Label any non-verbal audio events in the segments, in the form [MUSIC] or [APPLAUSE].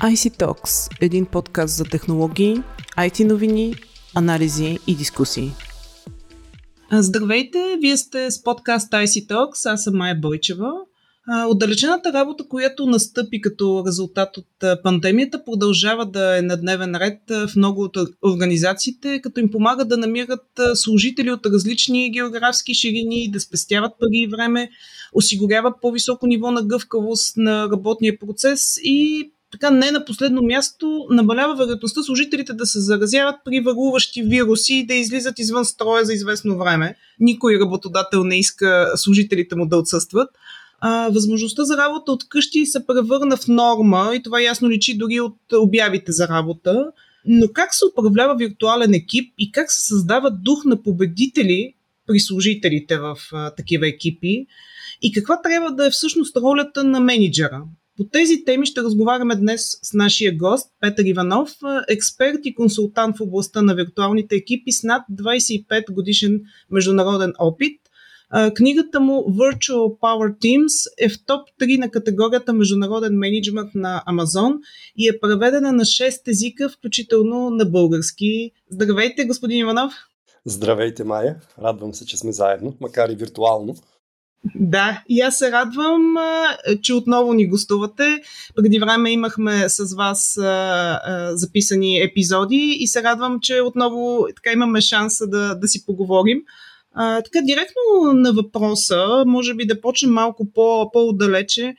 IC Talks – един подкаст за технологии, IT новини, анализи и дискусии. Здравейте, вие сте с подкаст IC Talks, аз съм Майя Бойчева. Отдалечената работа, която настъпи като резултат от пандемията, продължава да е на дневен ред в много от организациите, като им помага да намират служители от различни географски ширини, да спестяват пари и време, осигурява по-високо ниво на гъвкавост на работния процес и така не на последно място намалява вероятността служителите да се заразяват при върлуващи вируси и да излизат извън строя за известно време. Никой работодател не иска служителите му да отсъстват. А, възможността за работа от къщи се превърна в норма и това ясно личи дори от обявите за работа. Но как се управлява виртуален екип и как се създава дух на победители при служителите в а, такива екипи? И каква трябва да е всъщност ролята на менеджера? По тези теми ще разговаряме днес с нашия гост Петър Иванов, експерт и консултант в областта на виртуалните екипи с над 25 годишен международен опит. Книгата му Virtual Power Teams е в топ 3 на категорията Международен менеджмент на Амазон и е преведена на 6 езика, включително на български. Здравейте, господин Иванов! Здравейте, Майя! Радвам се, че сме заедно, макар и виртуално. Да, и аз се радвам, че отново ни гостувате. Преди време имахме с вас записани епизоди и се радвам, че отново така имаме шанса да, да си поговорим. А, така, директно на въпроса, може би да почнем малко по, по-отдалече.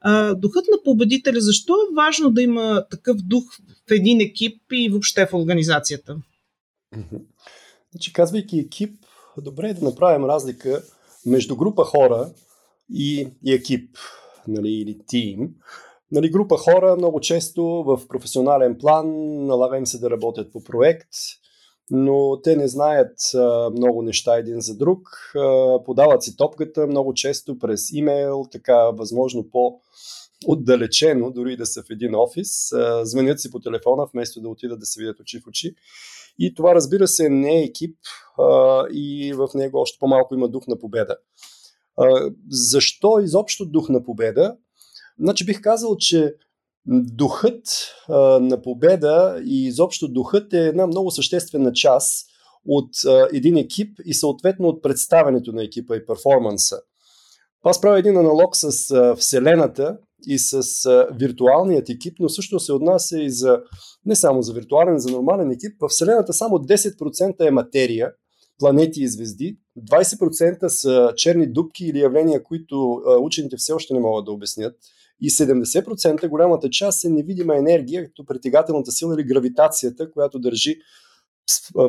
А, духът на победителя, защо е важно да има такъв дух в един екип и въобще в организацията? Значи, казвайки екип, добре е да направим разлика между група хора и, и екип нали, или тим. Нали, група хора много често в професионален план налага им се да работят по проект, но те не знаят а, много неща един за друг. А, подават си топката много често през имейл, така възможно по отдалечено, дори да са в един офис, а, звънят си по телефона, вместо да отидат да се видят очи в очи. И това, разбира се, не е екип а, и в него още по-малко има дух на победа. А, защо изобщо дух на победа? Значи бих казал, че духът а, на победа и изобщо духът е една много съществена част от а, един екип и съответно от представянето на екипа и перформанса. Аз правя един аналог с а, Вселената и с а, виртуалният екип, но също се отнася и за не само за виртуален, за нормален екип. В Вселената само 10% е материя, планети и звезди, 20% са черни дубки или явления, които а, учените все още не могат да обяснят. И 70% голямата част е невидима енергия, като притегателната сила или гравитацията, която държи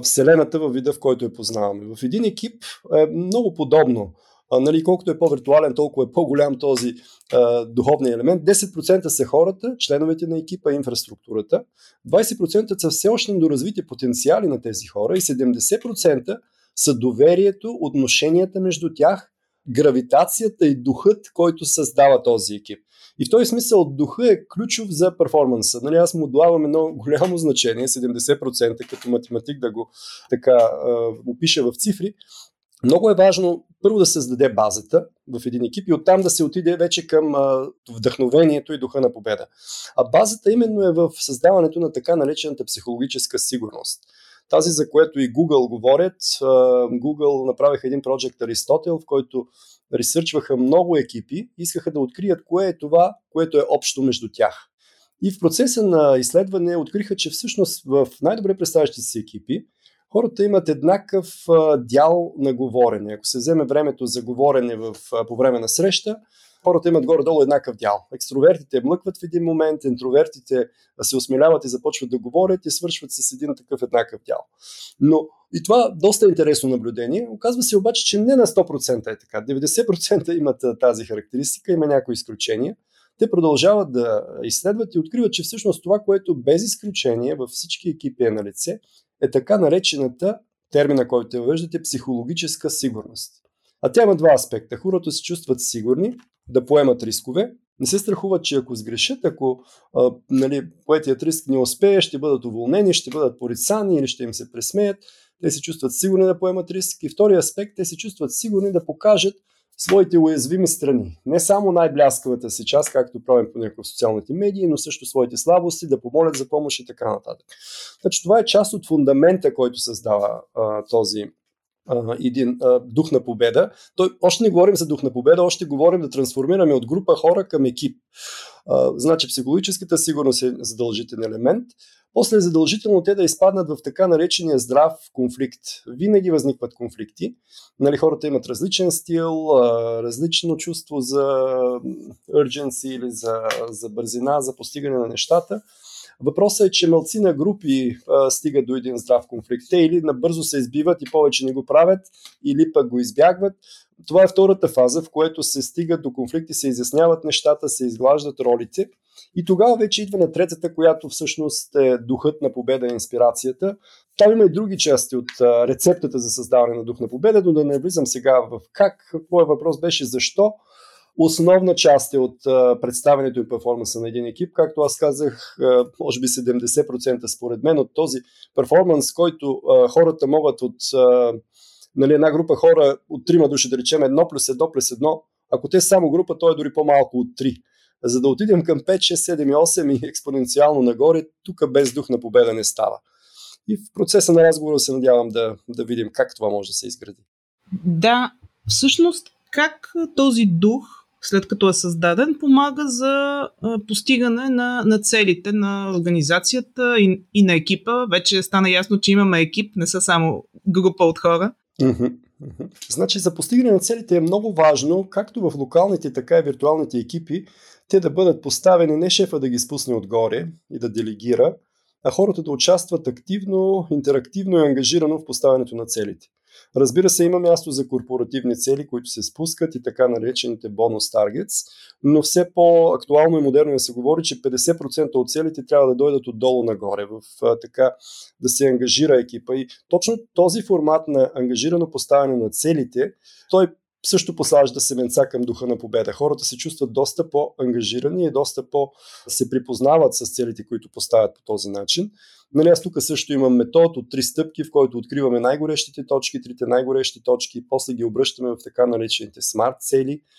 Вселената във вида, в който я познаваме. В един екип е много подобно нали, колкото е по-виртуален, толкова е по-голям този а, духовния елемент. 10% са хората, членовете на екипа и инфраструктурата, 20% са все още недоразвити потенциали на тези хора и 70% са доверието, отношенията между тях, гравитацията и духът, който създава този екип. И в този смисъл духа е ключов за перформанса. Нали, аз му отдавам едно голямо значение, 70% като математик да го така опиша в цифри, много е важно първо да създаде базата в един екип и оттам да се отиде вече към вдъхновението и духа на победа. А базата именно е в създаването на така наречената психологическа сигурност. Тази, за което и Google говорят. Google направиха един проект Аристотел, в който ресърчваха много екипи, искаха да открият кое е това, което е общо между тях. И в процеса на изследване откриха, че всъщност в най-добре представящите си екипи хората имат еднакъв дял на говорене. Ако се вземе времето за говорене в, по време на среща, хората имат горе-долу еднакъв дял. Екстровертите млъкват в един момент, интровертите се осмеляват и започват да говорят и свършват с един такъв еднакъв дял. Но и това доста интересно наблюдение. Оказва се обаче, че не на 100% е така. 90% имат тази характеристика, има някои изключения. Те продължават да изследват и откриват, че всъщност това, което без изключение във всички екипи е на лице, е така наречената, термина, който въвеждате, психологическа сигурност. А тя има два аспекта. Хората се чувстват сигурни да поемат рискове, не се страхуват, че ако сгрешат, ако а, нали, поетият риск не успее, ще бъдат уволнени, ще бъдат порицани или ще им се пресмеят. Те се чувстват сигурни да поемат риск. И втория аспект, те се чувстват сигурни да покажат своите уязвими страни. Не само най-бляскавата си част, както правим понякога в социалните медии, но също своите слабости, да помолят за помощ и така нататък. Значи, това е част от фундамента, който създава а, този един а, дух на победа. Той, още не говорим за дух на победа, още говорим да трансформираме от група хора към екип. А, значи психологическата сигурност е задължителен елемент. После е задължително те да изпаднат в така наречения здрав конфликт. Винаги възникват конфликти. Нали, хората имат различен стил, различно чувство за urgency или за, за бързина, за постигане на нещата. Въпросът е, че мълци на групи стигат до един здрав конфликт. Те или набързо се избиват и повече не го правят, или пък го избягват. Това е втората фаза, в което се стигат до конфликти, се изясняват нещата, се изглаждат ролите. И тогава вече идва на третата, която всъщност е духът на победа и инспирацията. Там има и други части от рецептата за създаване на дух на победа, но да не влизам сега в как. Моят въпрос беше защо Основна част е от а, представянето и перформанса на един екип. Както аз казах, може би 70% според мен от този перформанс, който хората могат от нали, една група хора от трима души, да речем едно плюс едно плюс едно, ако те са само група, то е дори по-малко от три. За да отидем към 5, 6, 7 и 8 и експоненциално нагоре, тук без дух на победа не става. И в процеса на разговора се надявам да, да видим как това може да се изгради. Да, всъщност как този дух след като е създаден, помага за постигане на, на целите на организацията и, и на екипа. Вече стана ясно, че имаме екип, не са само група от хора. Значи за постигане на целите е много важно, както в локалните, така и виртуалните екипи, те да бъдат поставени не шефа да ги спусне отгоре и да делегира, а хората да участват активно, интерактивно и ангажирано в поставянето на целите. Разбира се, има място за корпоративни цели, които се спускат и така наречените бонус таргетс, но все по-актуално и модерно е да се говори, че 50% от целите трябва да дойдат отдолу нагоре, в, така да се ангажира екипа. И точно този формат на ангажирано поставяне на целите, той също посажда семенца към духа на победа. Хората се чувстват доста по-ангажирани и доста по-се припознават с целите, които поставят по този начин. Нали, аз тук също имам метод от три стъпки, в който откриваме най-горещите точки, трите най-горещи точки, после ги обръщаме в така наречените смарт цели –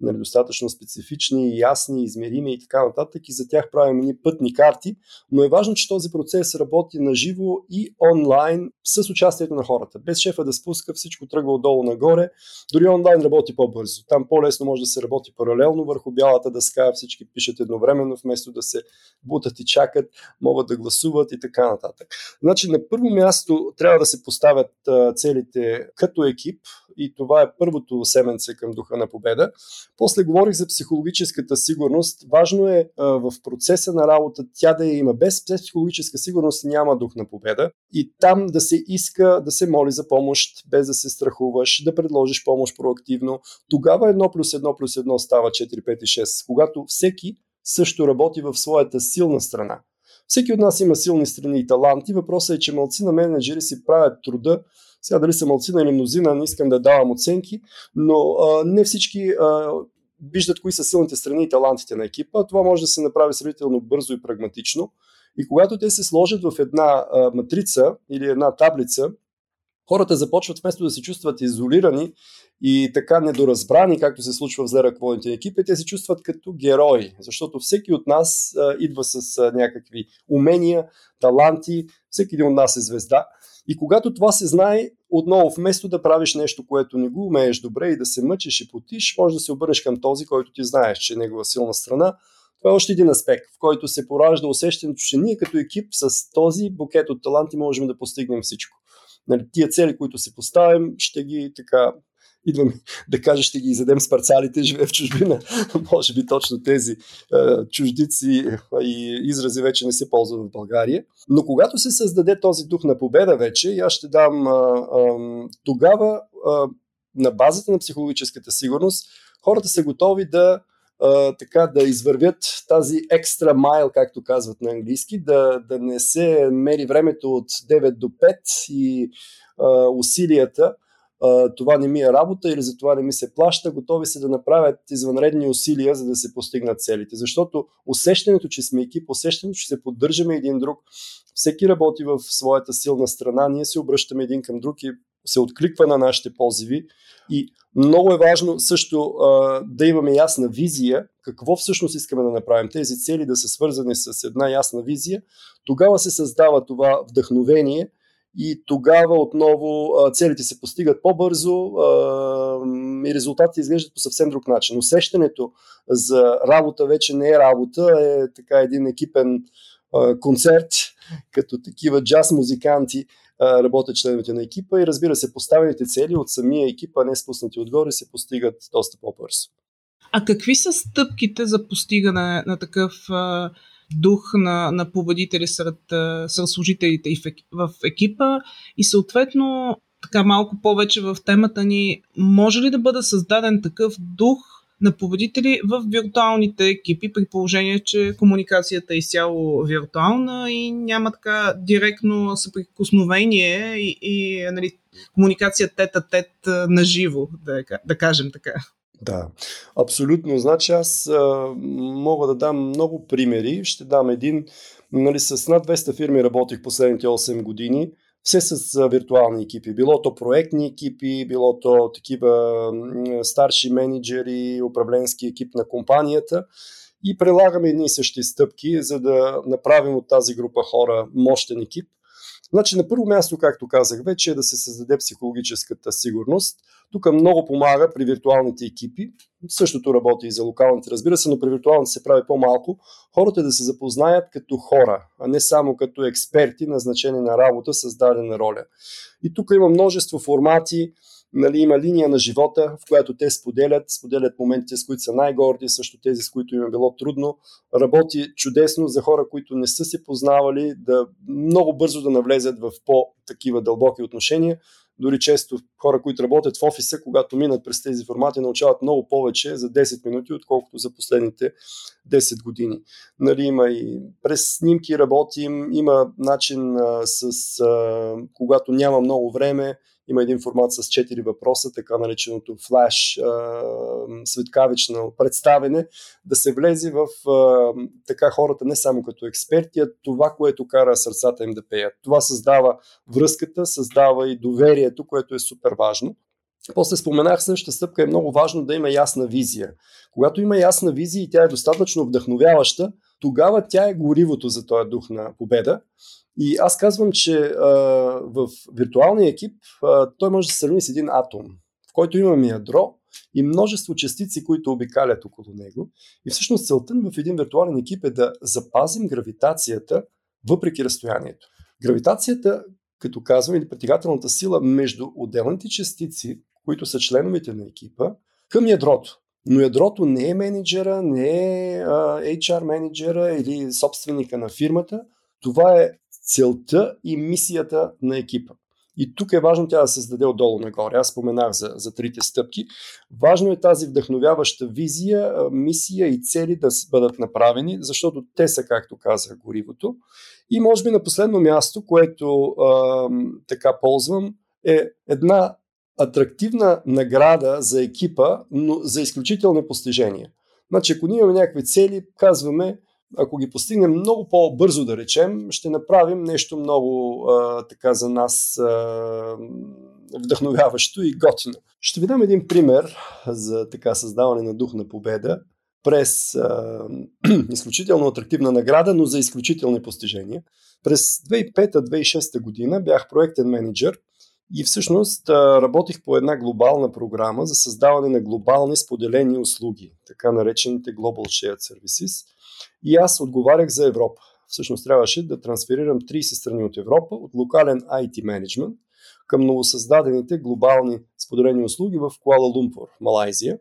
нали, достатъчно специфични, ясни, измерими и така нататък. И за тях правим ни пътни карти, но е важно, че този процес работи на живо и онлайн с участието на хората. Без шефа да спуска, всичко тръгва отдолу нагоре. Дори онлайн работи по-бързо. Там по-лесно може да се работи паралелно върху бялата дъска, всички пишат едновременно, вместо да се бутат и чакат, могат да гласуват и така нататък. Значи на първо място трябва да се поставят целите като екип и това е първото семенце към духа на победа. После говорих за психологическата сигурност. Важно е а, в процеса на работа тя да я има. Без психологическа сигурност няма дух на победа. И там да се иска да се моли за помощ, без да се страхуваш, да предложиш помощ проактивно. Тогава едно плюс едно плюс едно става 4, 5 и 6. Когато всеки също работи в своята силна страна. Всеки от нас има силни страни и таланти. Въпросът е, че малци на менеджери си правят труда сега дали са малцина или мнозина, не искам да давам оценки, но а, не всички а, виждат кои са силните страни и талантите на екипа. Това може да се направи сравнително бързо и прагматично. И когато те се сложат в една а, матрица или една таблица, хората започват вместо да се чувстват изолирани и така недоразбрани, както се случва в зле ръководните екипи, те се чувстват като герои, защото всеки от нас а, идва с а, някакви умения, таланти, всеки един от нас е звезда и когато това се знае, отново вместо да правиш нещо, което не го умееш добре и да се мъчиш и потиш, може да се обърнеш към този, който ти знаеш, че е негова силна страна. Това е още един аспект, в който се поражда усещането, че ние като екип с този букет от таланти можем да постигнем всичко. Нали, тия цели, които си поставим, ще ги така идвам да кажа, ще ги изедем с парцалите, живее в чужбина. [LAUGHS] Може би точно тези е, чуждици и изрази вече не се ползват в България. Но когато се създаде този дух на победа вече, и аз ще дам е, е, тогава на базата на психологическата сигурност, хората са готови да така да извървят тази екстра майл, както казват на английски, да, да не се мери времето от 9 до 5 и uh, усилията, това не ми е работа или за това не ми се плаща, готови се да направят извънредни усилия, за да се постигнат целите. Защото усещането, че сме екип, усещането, че се поддържаме един друг, всеки работи в своята силна страна, ние се обръщаме един към друг и се откликва на нашите позиви и много е важно също а, да имаме ясна визия какво всъщност искаме да направим. Тези цели да са свързани с една ясна визия. Тогава се създава това вдъхновение и тогава отново целите се постигат по-бързо и резултатите изглеждат по съвсем друг начин. Усещането за работа вече не е работа, е така един екипен концерт, [LAUGHS] като такива джаз музиканти работят членовете на екипа и разбира се, поставените цели от самия екип, а не спуснати отгоре, се постигат доста по-бързо. А какви са стъпките за постигане на такъв дух на, на победители сред, сред служителите в, в екипа и съответно така малко повече в темата ни, може ли да бъде създаден такъв дух на победители в виртуалните екипи, при положение, че комуникацията е изцяло виртуална и няма така директно съприкосновение и, и нали, комуникация тет-а-тет на живо, да, да кажем така. Да, абсолютно. Значи аз а, мога да дам много примери. Ще дам един. Нали, с над 200 фирми работих последните 8 години все с виртуални екипи. Било то проектни екипи, било то такива старши менеджери, управленски екип на компанията и прилагаме едни и същи стъпки, за да направим от тази група хора мощен екип – Значи на първо място, както казах вече, е да се създаде психологическата сигурност. Тук много помага при виртуалните екипи. Същото работи и за локалните, разбира се, но при виртуалните се прави по-малко. Хората да се запознаят като хора, а не само като експерти, назначени на работа с дадена роля. И тук има множество формати, нали, има линия на живота, в която те споделят, споделят моментите, с които са най-горди, също тези, с които им е било трудно. Работи чудесно за хора, които не са се познавали, да много бързо да навлезат в по-такива дълбоки отношения. Дори често хора, които работят в офиса, когато минат през тези формати, научават много повече за 10 минути, отколкото за последните 10 години. Нали, има и през снимки работим, има начин а, с а, когато няма много време, има един формат с 4 въпроса, така нареченото флаш светкавично представене, да се влезе в а, така хората не само като експерти, а това, което кара сърцата им да пеят. Това създава връзката, създава и доверието, което е супер важно. После споменах същата стъпка е много важно да има ясна визия. Когато има ясна визия и тя е достатъчно вдъхновяваща, тогава тя е горивото за този дух на победа. И аз казвам, че а, в виртуалния екип а, той може да се сравни с един атом, в който имаме ядро и множество частици, които обикалят около него. И всъщност целта в един виртуален екип е да запазим гравитацията въпреки разстоянието. Гравитацията, като казвам, или притегателната сила между отделните частици, които са членовете на екипа, към ядрото. Но ядрото не е менеджера, не е HR менеджера или собственика на фирмата. Това е целта и мисията на екипа. И тук е важно тя да се създаде отдолу нагоре. Аз споменах за, за трите стъпки. Важно е тази вдъхновяваща визия, мисия и цели да бъдат направени, защото те са, както казах, горивото. И може би на последно място, което а, така ползвам, е една атрактивна награда за екипа, но за изключителни постижения. Значи, ако ние имаме някакви цели, казваме, ако ги постигнем много по-бързо, да речем, ще направим нещо много а, така за нас а, вдъхновяващо и готино. Ще ви дам един пример за така създаване на дух на победа през а, [CLEARS THROAT] изключително атрактивна награда, но за изключителни постижения. През 2005-2006 година бях проектен менеджер и всъщност работих по една глобална програма за създаване на глобални споделени услуги, така наречените Global Shared Services. И аз отговарях за Европа. Всъщност трябваше да трансферирам 30 страни от Европа от локален IT менеджмент към новосъздадените глобални споделени услуги в Куала Лумпур, Малайзия.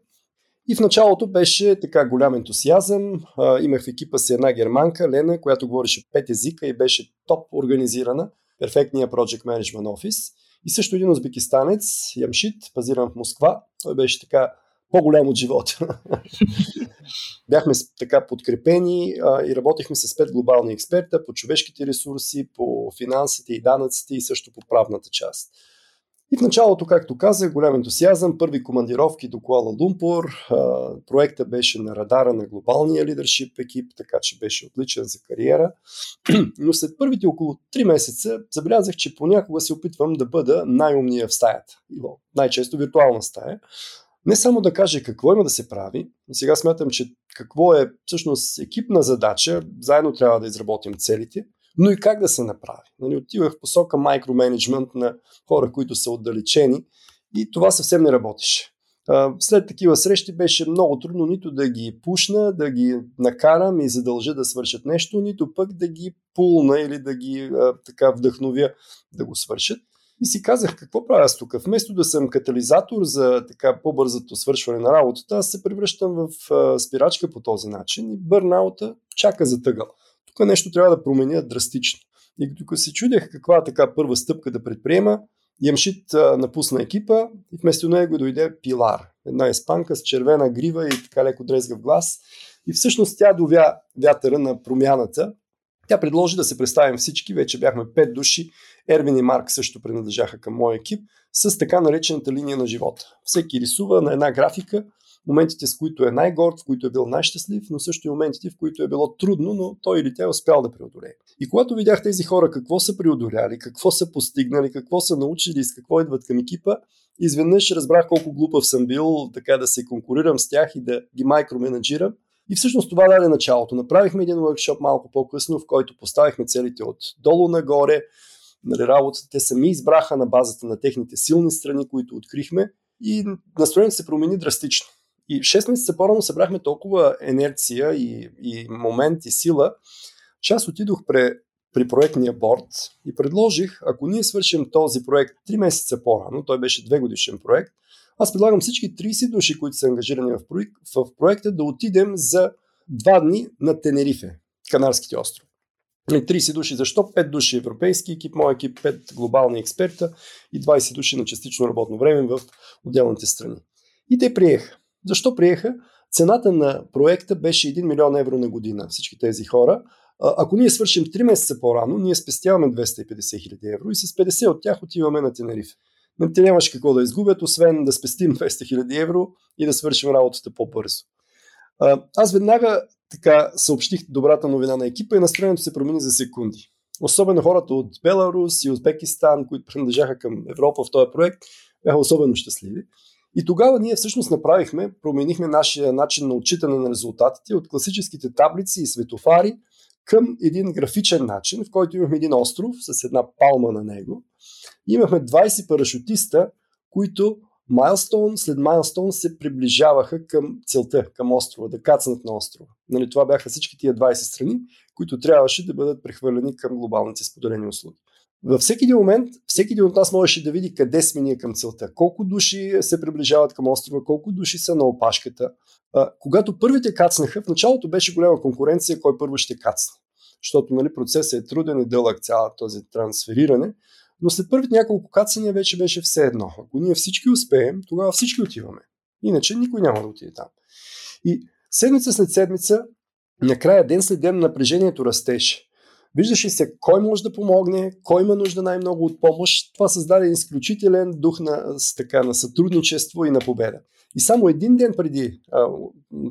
И в началото беше така голям ентусиазъм. имах в екипа си една германка, Лена, която говореше пет езика и беше топ организирана. Перфектния Project Management Office. И също един узбекистанец, Ямшит, базиран в Москва. Той беше така по-голям от живота. [LAUGHS] Бяхме така подкрепени а, и работихме с пет глобални експерта по човешките ресурси, по финансите и данъците и също по правната част. И в началото, както казах, голям ентусиазъм, първи командировки до Куала Лумпур. Проекта беше на радара на глобалния лидершип екип, така че беше отличен за кариера. [CLEARS THROAT] Но след първите около 3 месеца забелязах, че понякога се опитвам да бъда най-умния в стаята. Най-често виртуална стая. Не само да каже какво има да се прави, но сега смятам, че какво е всъщност екипна задача, заедно трябва да изработим целите – но и как да се направи. Нали, отивах в посока микроменеджмент на хора, които са отдалечени и това съвсем не работеше. След такива срещи беше много трудно нито да ги пушна, да ги накарам и задължа да свършат нещо, нито пък да ги пулна или да ги а, така вдъхновя да го свършат. И си казах, какво правя аз тук? Вместо да съм катализатор за така по-бързото свършване на работата, аз се превръщам в а, спирачка по този начин и бърнаута чака за тъгъл тук нещо трябва да променя драстично. И като се чудех каква така първа стъпка да предприема, Ямшит напусна екипа и вместо него дойде Пилар, една испанка с червена грива и така леко дрезгав глас. И всъщност тя довя вятъра на промяната. Тя предложи да се представим всички, вече бяхме пет души. Ервин и Марк също принадлежаха към моя екип, с така наречената линия на живота. Всеки рисува на една графика моментите, с които е най-горд, в които е бил най-щастлив, но също и моментите, в които е било трудно, но той или тя е успял да преодолее. И когато видях тези хора какво са преодоляли, какво са постигнали, какво са научили и с какво идват към екипа, изведнъж разбрах колко глупав съм бил така да се конкурирам с тях и да ги майкроменеджирам. И всъщност това даде началото. Направихме един workshop малко по-късно, в който поставихме целите от долу нагоре. Нали, работата те сами избраха на базата на техните силни страни, които открихме и настроението се промени драстично. И 6 месеца по-рано събрахме толкова енерция и, и момент и сила, че аз отидох при, при проектния борт и предложих, ако ние свършим този проект 3 месеца по-рано, той беше 2 годишен проект, аз предлагам всички 30 души, които са ангажирани в, проект, в проекта, да отидем за 2 дни на Тенерифе, Канарските острови. 30 души. Защо? 5 души европейски екип, мой екип, 5 глобални експерта и 20 души на частично работно време в отделните страни. И те приеха. Защо приеха? Цената на проекта беше 1 милион евро на година, всички тези хора. Ако ние свършим 3 месеца по-рано, ние спестяваме 250 хиляди евро и с 50 от тях отиваме на Тенериф. Но те нямаше какво да изгубят, освен да спестим [LAUGHS] 200 хиляди евро и да свършим работата по-бързо. Аз веднага така съобщих добрата новина на екипа и настроението се промени за секунди. Особено хората от Беларус и Узбекистан, които принадлежаха към Европа в този проект, бяха особено щастливи. И тогава ние всъщност направихме, променихме нашия начин на отчитане на резултатите от класическите таблици и светофари към един графичен начин, в който имахме един остров с една палма на него. Имахме 20 парашутиста, които майлстон след майлстон се приближаваха към целта, към острова, да кацнат на острова. Нали, това бяха всички тия 20 страни, които трябваше да бъдат прехвърлени към глобалните споделени услуги. Във всеки един момент, всеки един от нас можеше да види къде сме ние към целта. Колко души се приближават към острова, колко души са на опашката. А, когато първите кацнаха, в началото беше голяма конкуренция кой първо ще кацне. Защото нали, процесът е труден и дълъг цялото този трансфериране. Но след първите няколко кацания вече беше все едно. Ако ние всички успеем, тогава всички отиваме. Иначе никой няма да отиде там. И седмица след седмица, накрая ден след ден напрежението растеше. Виждаше се кой може да помогне, кой има нужда най-много от помощ. Това създаде изключителен дух на, така, на сътрудничество и на победа. И само един ден преди а,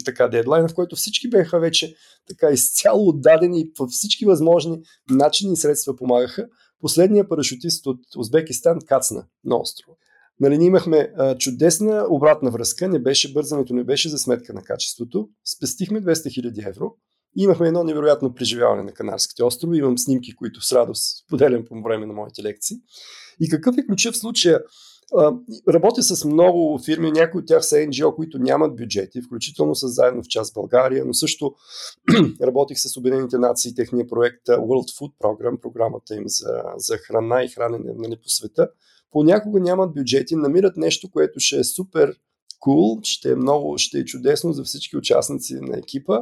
така дедлайн, в който всички бяха вече така изцяло отдадени във всички възможни начини и средства помагаха, последният парашутист от Узбекистан кацна на острова. Нали, ние имахме а, чудесна обратна връзка, не беше бързането, не беше за сметка на качеството. Спестихме 200 000 евро и имахме едно невероятно преживяване на Канарските острови. Имам снимки, които с радост поделям по време на моите лекции. И какъв е ключът в случая? Работя с много фирми, някои от тях са NGO, които нямат бюджети, включително с заедно в част България, но също [CLEARS THROAT] работих с Обединените нации, техния проект World Food Program, програмата им за, за храна и хранене нали, по света. Понякога нямат бюджети, намират нещо, което ще е супер cool, ще е много, ще е чудесно за всички участници на екипа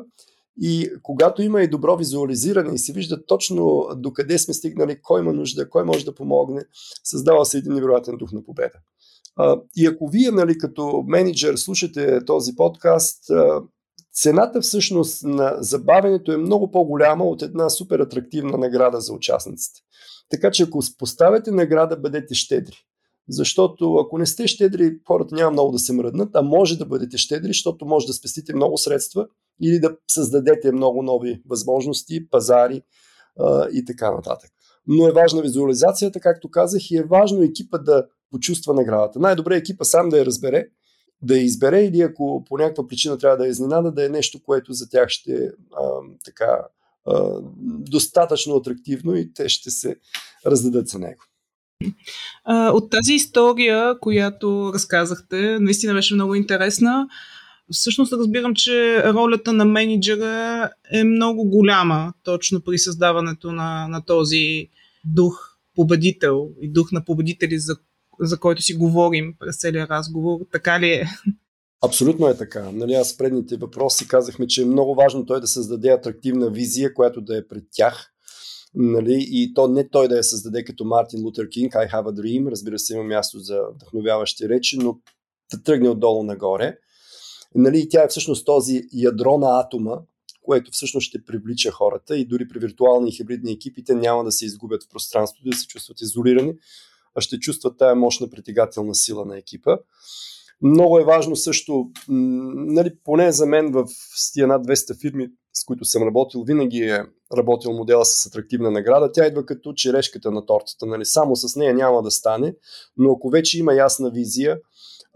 и когато има и добро визуализиране и се вижда точно докъде сме стигнали, кой има нужда, кой може да помогне, създава се един невероятен дух на победа. И ако вие, нали, като менеджер, слушате този подкаст, цената всъщност на забавянето е много по-голяма от една супер атрактивна награда за участниците. Така че ако поставяте награда, бъдете щедри. Защото ако не сте щедри, хората няма много да се мръднат, а може да бъдете щедри, защото може да спестите много средства или да създадете много нови възможности, пазари а, и така нататък. Но е важна визуализацията, както казах, и е важно екипа да почувства наградата. Най-добре е екипа сам да я разбере, да я избере или ако по някаква причина трябва да е изненада, да е нещо, което за тях ще е така а, достатъчно атрактивно и те ще се раздадат за него. От тази история, която разказахте, наистина беше много интересна. Всъщност разбирам, че ролята на менеджера е много голяма точно при създаването на, на този дух победител и дух на победители, за, за който си говорим през целия разговор. Така ли е? Абсолютно е така. Нали, аз предните въпроси казахме, че е много важно той да създаде атрактивна визия, която да е пред тях. Нали, и то не той да я създаде като Мартин Лутер Кинг, I have a dream, разбира се има място за вдъхновяващи речи, но да тръгне отдолу нагоре. Нали, и тя е всъщност този ядро на атома, което всъщност ще привлича хората и дори при виртуални и хибридни екипите няма да се изгубят в пространството, да се чувстват изолирани, а ще чувстват тая мощна притегателна сила на екипа. Много е важно също, нали, поне за мен в тия над 200 фирми, с които съм работил, винаги е работил модела с атрактивна награда. Тя идва като черешката на тортата. Нали. Само с нея няма да стане, но ако вече има ясна визия,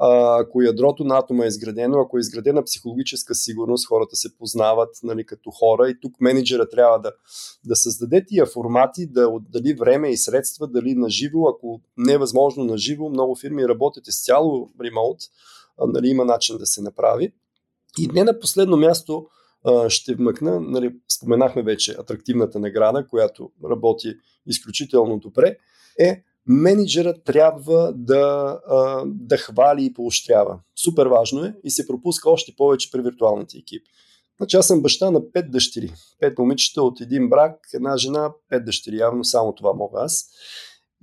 ако ядрото на атома е изградено, ако е изградена психологическа сигурност, хората се познават нали, като хора и тук менеджера трябва да, да създаде тия формати, да отдали време и средства, дали на живо, ако не е възможно на живо, много фирми работят изцяло ремонт, нали, има начин да се направи. И не на последно място ще вмъкна, нали, споменахме вече атрактивната награда, която работи изключително добре, е менеджера трябва да, да хвали и поощрява. Супер важно е и се пропуска още повече при виртуалните екипи. Значи аз съм баща на пет дъщери. Пет момичета от един брак, една жена, пет дъщери. Явно само това мога аз.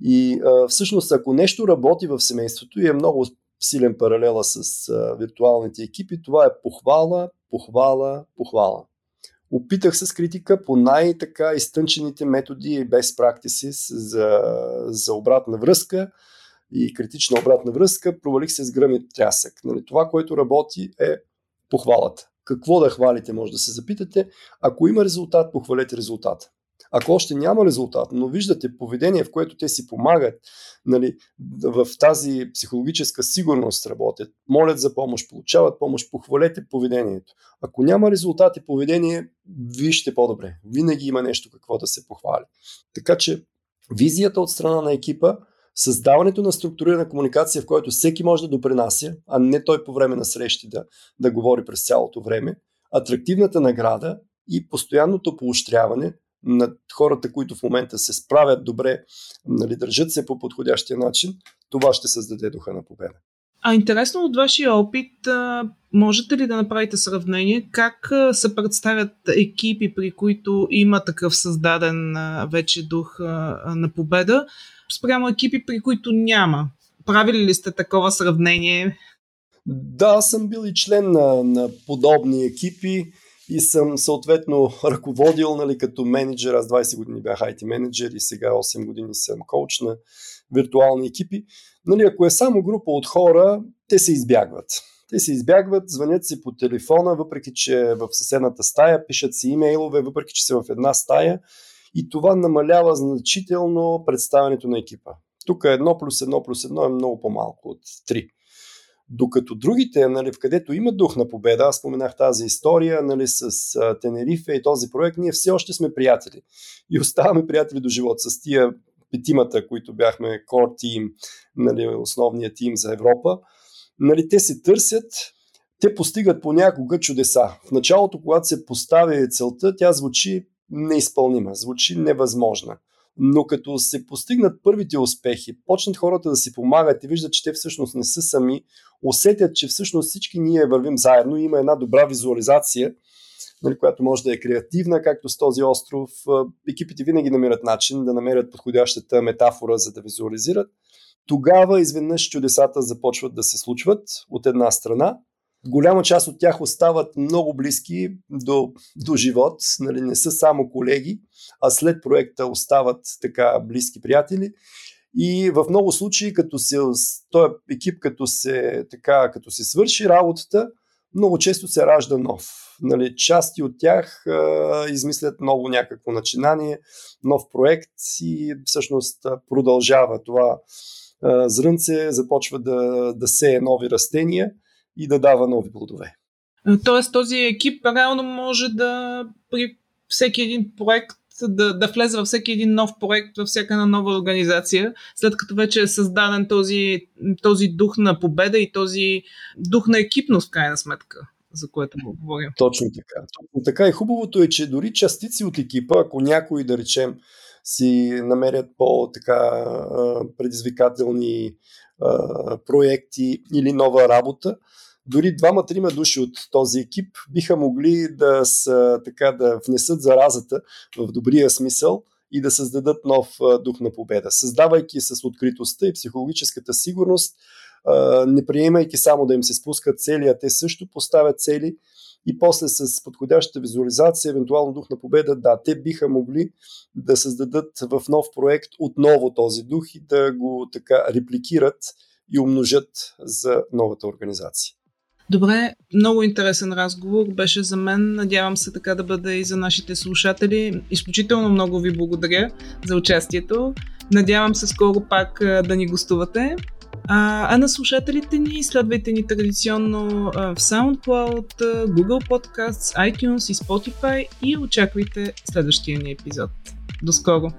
И а, всъщност, ако нещо работи в семейството и е много силен паралела с а, виртуалните екипи, това е похвала, похвала, похвала. Опитах се с критика по най-така изтънчените методи и без практиси за, за обратна връзка и критична обратна връзка. Провалих се с гръм и трясък. Нали, това, което работи е похвалата. Какво да хвалите, може да се запитате. Ако има резултат, похвалете резултата. Ако още няма резултат, но виждате поведение, в което те си помагат, нали, в тази психологическа сигурност работят, молят за помощ, получават помощ, похвалете поведението. Ако няма резултат и поведение, вижте по-добре. Винаги има нещо какво да се похвали. Така че визията от страна на екипа, създаването на структурирана комуникация, в която всеки може да допринася, а не той по време на срещи да, да говори през цялото време, атрактивната награда и постоянното поощряване на хората, които в момента се справят добре, нали, държат се по подходящия начин, това ще създаде духа на победа. А интересно от вашия опит, можете ли да направите сравнение как се представят екипи, при които има такъв създаден вече дух на победа, спрямо екипи, при които няма? Правили ли сте такова сравнение? Да, съм бил и член на, на подобни екипи и съм съответно ръководил нали, като менеджер. Аз 20 години бях IT менеджер и сега 8 години съм коуч на виртуални екипи. Нали, ако е само група от хора, те се избягват. Те се избягват, звънят си по телефона, въпреки че в съседната стая, пишат си имейлове, въпреки че са в една стая и това намалява значително представянето на екипа. Тук едно плюс едно плюс едно е много по-малко от 3. Докато другите, нали, в където има дух на победа, аз споменах тази история нали, с а, Тенерифе и този проект, ние все още сме приятели. И оставаме приятели до живот с тия петимата, които бяхме core team, нали, основния тим за Европа. Нали, те се търсят, те постигат понякога чудеса. В началото, когато се поставя целта, тя звучи неизпълнима, звучи невъзможна. Но като се постигнат първите успехи, почнат хората да си помагат и виждат, че те всъщност не са сами, усетят, че всъщност всички ние вървим заедно и има една добра визуализация, нали, която може да е креативна, както с този остров. Екипите винаги намират начин да намерят подходящата метафора, за да визуализират. Тогава изведнъж чудесата започват да се случват от една страна. Голяма част от тях остават много близки до, до живот, нали, не са само колеги, а след проекта остават така близки приятели. И в много случаи, като се, този екип, като се, така, като се свърши работата, много често се ражда нов. Нали, части от тях а, измислят ново някакво начинание, нов проект и всъщност продължава това а, зрънце, започва да, да сее нови растения и да дава нови плодове. Тоест този екип реално може да при всеки един проект да, да влезе във всеки един нов проект, във всяка една нова организация, след като вече е създаден този, този дух на победа и този дух на екипност, в крайна сметка за което го говорим. Точно така. Точно така и хубавото е, че дори частици от екипа, ако някои, да речем, си намерят по-така предизвикателни проекти или нова работа, дори двама-трима души от този екип биха могли да, са, така, да внесат заразата в добрия смисъл и да създадат нов дух на победа. Създавайки с откритостта и психологическата сигурност, не приемайки само да им се спускат цели, а те също поставят цели и после с подходящата визуализация, евентуално дух на победа, да, те биха могли да създадат в нов проект отново този дух и да го така репликират и умножат за новата организация. Добре, много интересен разговор беше за мен. Надявам се така да бъде и за нашите слушатели. Изключително много ви благодаря за участието. Надявам се скоро пак да ни гостувате. А, а на слушателите ни следвайте ни традиционно в SoundCloud, Google Podcasts, iTunes и Spotify и очаквайте следващия ни епизод. До скоро!